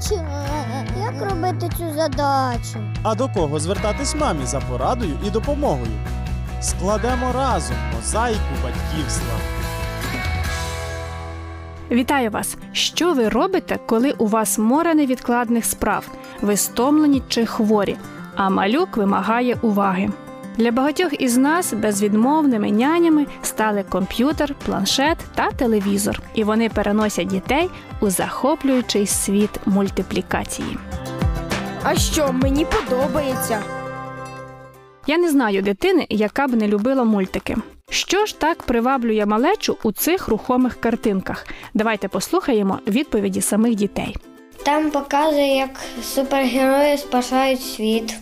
бачу. Як робити цю задачу? А до кого звертатись мамі за порадою і допомогою? Складемо разом мозаїку батьківства. Вітаю вас! Що ви робите, коли у вас море невідкладних справ? Ви стомлені чи хворі, а малюк вимагає уваги. Для багатьох із нас безвідмовними нянями стали комп'ютер, планшет та телевізор, і вони переносять дітей у захоплюючий світ мультиплікації. А що, мені подобається. Я не знаю дитини, яка б не любила мультики. Що ж так приваблює малечу у цих рухомих картинках? Давайте послухаємо відповіді самих дітей. Там показує, як супергерої спасають світ.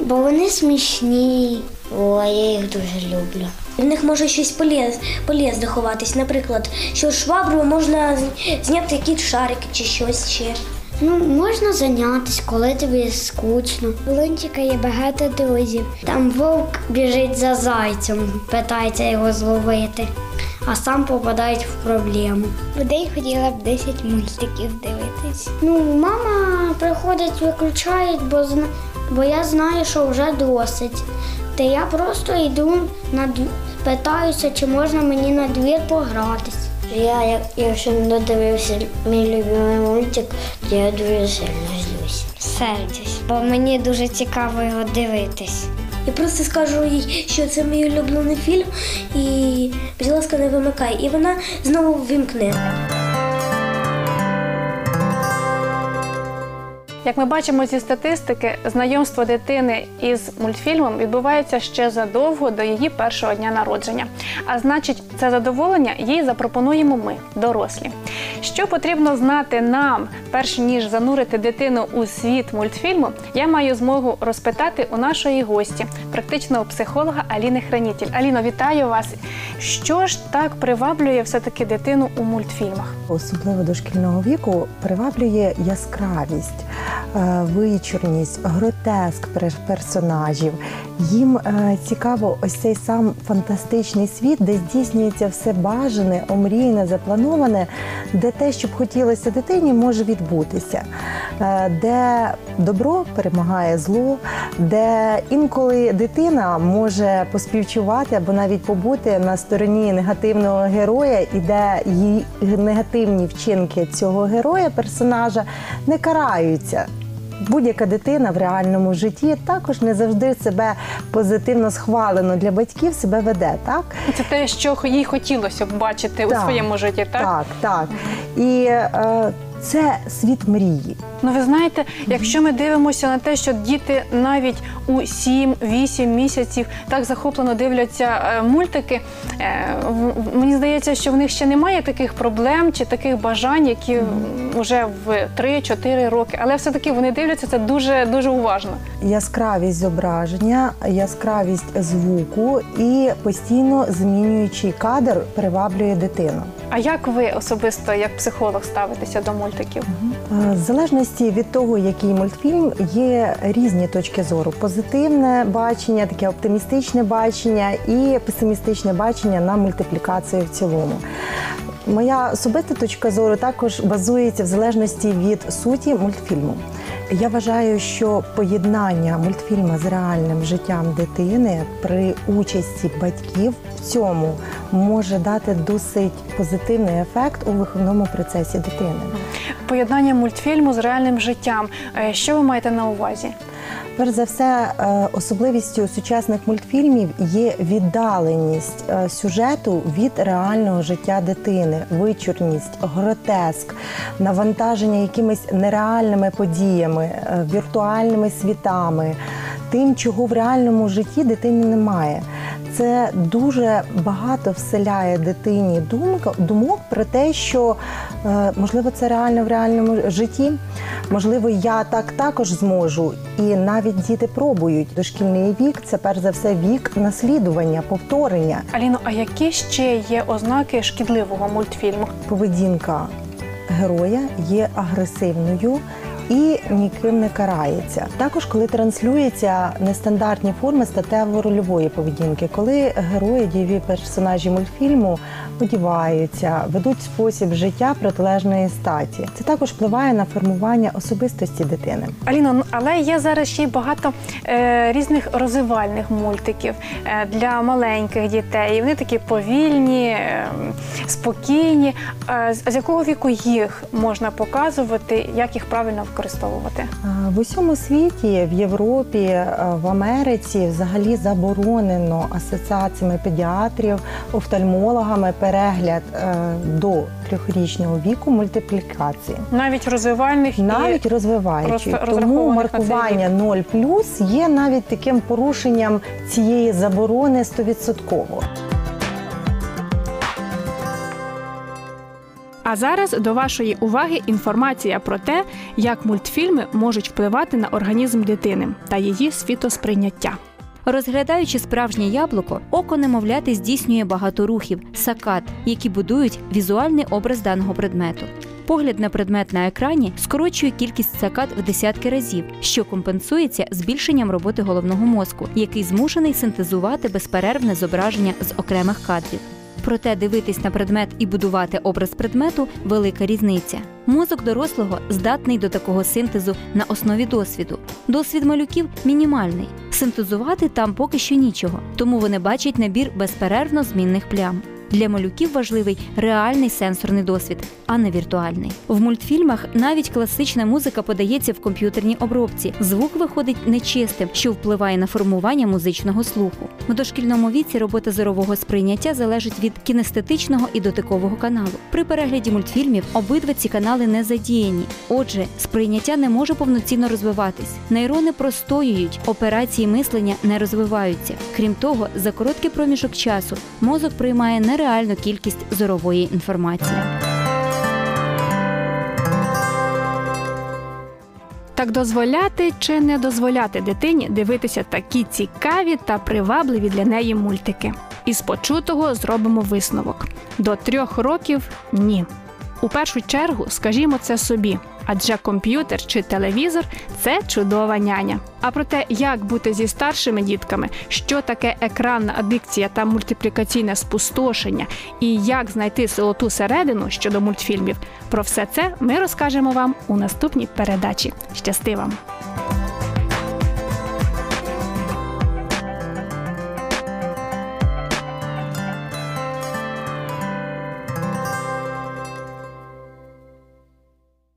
Бо вони смішні. О, я їх дуже люблю. В них може щось полез, полезне ховатись. Наприклад, що шваброю можна зняти якісь шарики чи щось ще. Ну, можна зайнятися, коли тобі скучно. У Лунтика є багато друзів. Там вовк біжить за зайцем, питається його зловити, а сам попадають в проблему. Людей хотіла б 10 мультиків дивитись. Ну, мама приходить, виключає, бо. Бо я знаю, що вже досить. Та я просто йду на питаюся, чи можна мені на двір погратись. Я, як- якщо не додивився мій любимий мультик, то я дуже сильно злюсь. Сердюсь, бо мені дуже цікаво його дивитись. Я просто скажу їй, що це мій улюблений фільм, і, будь ласка, не вимикай. І вона знову вимкне. Як ми бачимо зі статистики, знайомство дитини із мультфільмом відбувається ще задовго до її першого дня народження. А значить, це задоволення їй запропонуємо ми, дорослі. Що потрібно знати нам, перш ніж занурити дитину у світ мультфільму, я маю змогу розпитати у нашої гості, практичного психолога Аліни Хранітель. Аліно, вітаю вас. Що ж так приваблює все-таки дитину у мультфільмах? Особливо дошкільного віку приваблює яскравість, е, вичурність, гротеск персонажів. Їм е, цікаво ось цей сам фантастичний світ, де здійснюється все бажане, омріяне, заплановане, де те, що б хотілося дитині, може відбутися, Е, де добро перемагає зло, де інколи дитина може поспівчувати або навіть побути на стороні негативного героя, і де її негативні вчинки цього героя, персонажа не караються. Будь-яка дитина в реальному житті також не завжди себе позитивно схвалено для батьків себе веде, так? Це те, що їй хотілося б бачити у своєму житті, так? Так, так. І е, це світ мрії. Ну, ви знаєте, якщо ми дивимося на те, що діти навіть у 7-8 місяців так захоплено дивляться е, мультики, е, мені здається, що в них ще немає таких проблем чи таких бажань, які вже в 3-4 роки. Але все-таки вони дивляться це дуже дуже уважно. Яскравість зображення, яскравість звуку і постійно змінюючий кадр приваблює дитину. А як ви особисто, як психолог, ставитеся до мультиків? Е, В залежності від того, який мультфільм, є різні точки зору: позитивне бачення, таке оптимістичне бачення і песимістичне бачення на мультиплікацію в цілому. Моя особиста точка зору також базується в залежності від суті мультфільму. Я вважаю, що поєднання мультфільму з реальним життям дитини при участі батьків в цьому може дати досить позитивний ефект у виховному процесі дитини. Поєднання мультфільму з реальним життям. Е, Що ви маєте на увазі? Перш за все, е, особливістю сучасних мультфільмів є віддаленість е, сюжету від реального життя дитини, вичурність, гротеск, навантаження якимись нереальними подіями, е, віртуальними світами, тим, чого в реальному житті дитині немає. Це дуже багато вселяє дитині думка, думок про те, що можливо це реально в реальному житті, можливо, я так також зможу. І навіть діти пробують. Дошкільний вік це перш за все вік наслідування, повторення. Аліно, а які ще є ознаки шкідливого мультфільму? Поведінка героя є агресивною і ніким не карається. Також, коли транслюються нестандартні форми статево-рольової поведінки, коли герої, дієві персонажі мультфільму одіваються, ведуть спосіб життя протилежної статі. Це також впливає на формування особистості дитини. Аліно, ну, але є зараз ще й багато е, різних розвивальних мультиків е, для маленьких дітей. Вони такі повільні, е, спокійні. Е, з, якого віку їх можна показувати, як їх правильно використовувати? В усьому світі, в Європі, е, в Америці взагалі заборонено асоціаціями педіатрів, офтальмологами перегляд е, до трьохрічного віку мультиплікації. Навіть розвивальних Навіть і розвиваючи. Тому маркування 0 є навіть таким порушенням цієї заборони 100%. А зараз до вашої уваги інформація про те, як мультфільми можуть впливати на організм дитини та її світосприйняття. Розглядаючи справжнє яблуко, око немовляти здійснює багато рухів, сакад, які будують візуальний образ даного предмету. Погляд на предмет на екрані скорочує кількість сакад в десятки разів, що компенсується збільшенням роботи головного мозку, який змушений синтезувати безперервне зображення з окремих кадрів. Проте дивитись на предмет і будувати образ предмету велика різниця. Мозок дорослого здатний до такого синтезу на основі досвіду. Досвід малюків мінімальний. Синтезувати там поки що нічого, тому вони бачать набір безперервно змінних плям. Для малюків важливий реальний сенсорний досвід, а не віртуальний. В мультфільмах навіть класична музика подається в комп'ютерній обробці. Звук виходить нечистим, що впливає на формування музичного слуху. В дошкільному віці робота зорового сприйняття залежить від кінестетичного і дотикового каналу. При перегляді мультфільмів обидва ці канали не задіяні. Отже, сприйняття не може повноцінно розвиватись. Нейрони простоюють, операції мислення не розвиваються. Крім того, за короткий проміжок часу мозок приймає нереальну кількість зорової інформації. Так дозволяти чи не дозволяти дитині дивитися такі цікаві та привабливі для неї мультики. Із почутого зробимо висновок: до трьох років ні. У першу чергу скажімо це собі, адже комп'ютер чи телевізор це чудова няня. А про те, як бути зі старшими дітками, що таке екранна адикція та мультиплікаційне спустошення, і як знайти золоту середину щодо мультфільмів, про все це ми розкажемо вам у наступній передачі. Щасти вам!